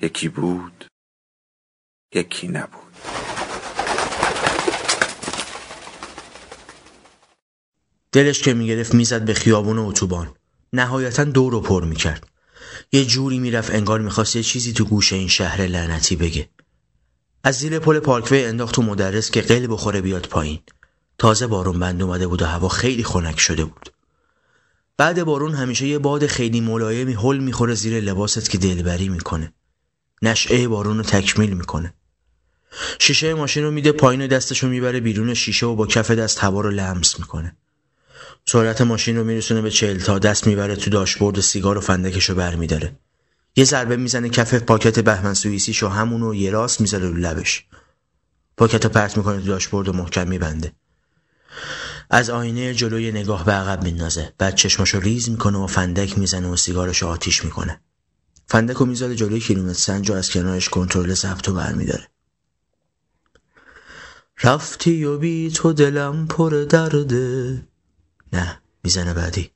یکی بود یکی نبود. دلش که می‌گرفت می‌زد به خیابون اتوبان. نهایتا دور رو پر می‌کرد. یه جوری می‌رفت انگار می‌خواست یه چیزی تو گوش این شهر لعنتی بگه. از زیر پل پارکوی انداخت تو مدرس که قل بخوره بیاد پایین. تازه بارون بند اومده بود و هوا خیلی خنک شده بود. بعد بارون همیشه یه باد خیلی ملایمی هل می‌خوره زیر لباست که دلبری می‌کنه. نشئه بارون رو تکمیل می‌کنه. شیشه ماشین رو میده پایین دستش رو می‌بره بیرون شیشه و با کف دست هوا رو لمس می‌کنه. سرعت ماشین رو میرسونه به چهل تا دست می‌بره تو داشبورد سیگار و فندکش رو برمیداره. یه ضربه می‌زنه کف پاکت بهمن سوئیسیش و همون رو یه راست می‌ذاره رو لبش. پاکت رو پرت می‌کنه تو داشبورد و محکم میبنده. از آینه جلوی نگاه به عقب میندازه. بعد چشماشو ریز می‌کنه و فندک می‌زنه و سیگارش آتیش می‌کنه. فندک و می‌ذاره جلوی کیلومتر سنج و از کنارش کنترل ضبط و برمیداره. رفتی و بی تو دلم پر درده. نه می‌زنه بعدی.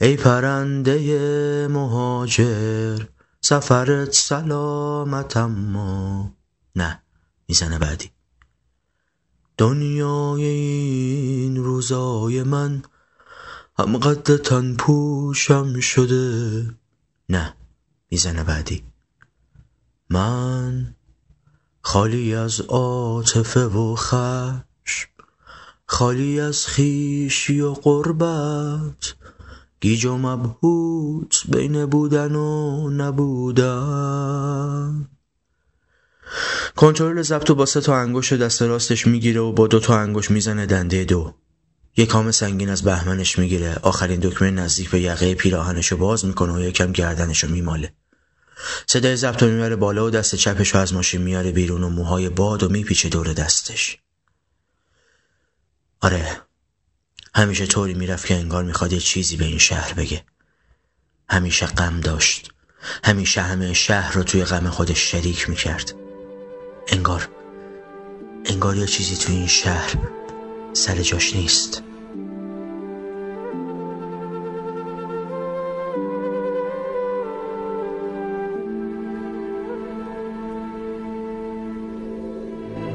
ای پرنده مهاجر سفرت سلامت اما. نه می‌زنه بعدی. دنیای این روزای من هم قد تن پوشم شده. نه می‌زنه بعدی. من خالی از عاطفه و خشم خالی از خیشی و قربت گیج و مبهوت بین بودن و نبودن. کنترل ضبط و با سه تا انگشت دست راستش می‌گیره و با دو تا انگشت می‌زنه دنده دو. یک کام سنگین از بهمنش می‌گیره. آخرین دکمه نزدیک به یقه پیراهنش رو باز می‌کنه و یکم گردنش رو میماله. صدای ضبط می‌بره بالا و دست چپش رو از ماشین میاره بیرون و موهای باد و میپیچه دور دستش. آره همیشه طوری می‌رفت که انگار می‌خواد یه چیزی به این شهر بگه. همیشه غم داشت. همیشه همه شهر رو توی غم خودش شریک می‌کرد. انگار انگار یه چیزی توی این شهر سر جاش نیست.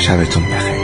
شبتون بخیر.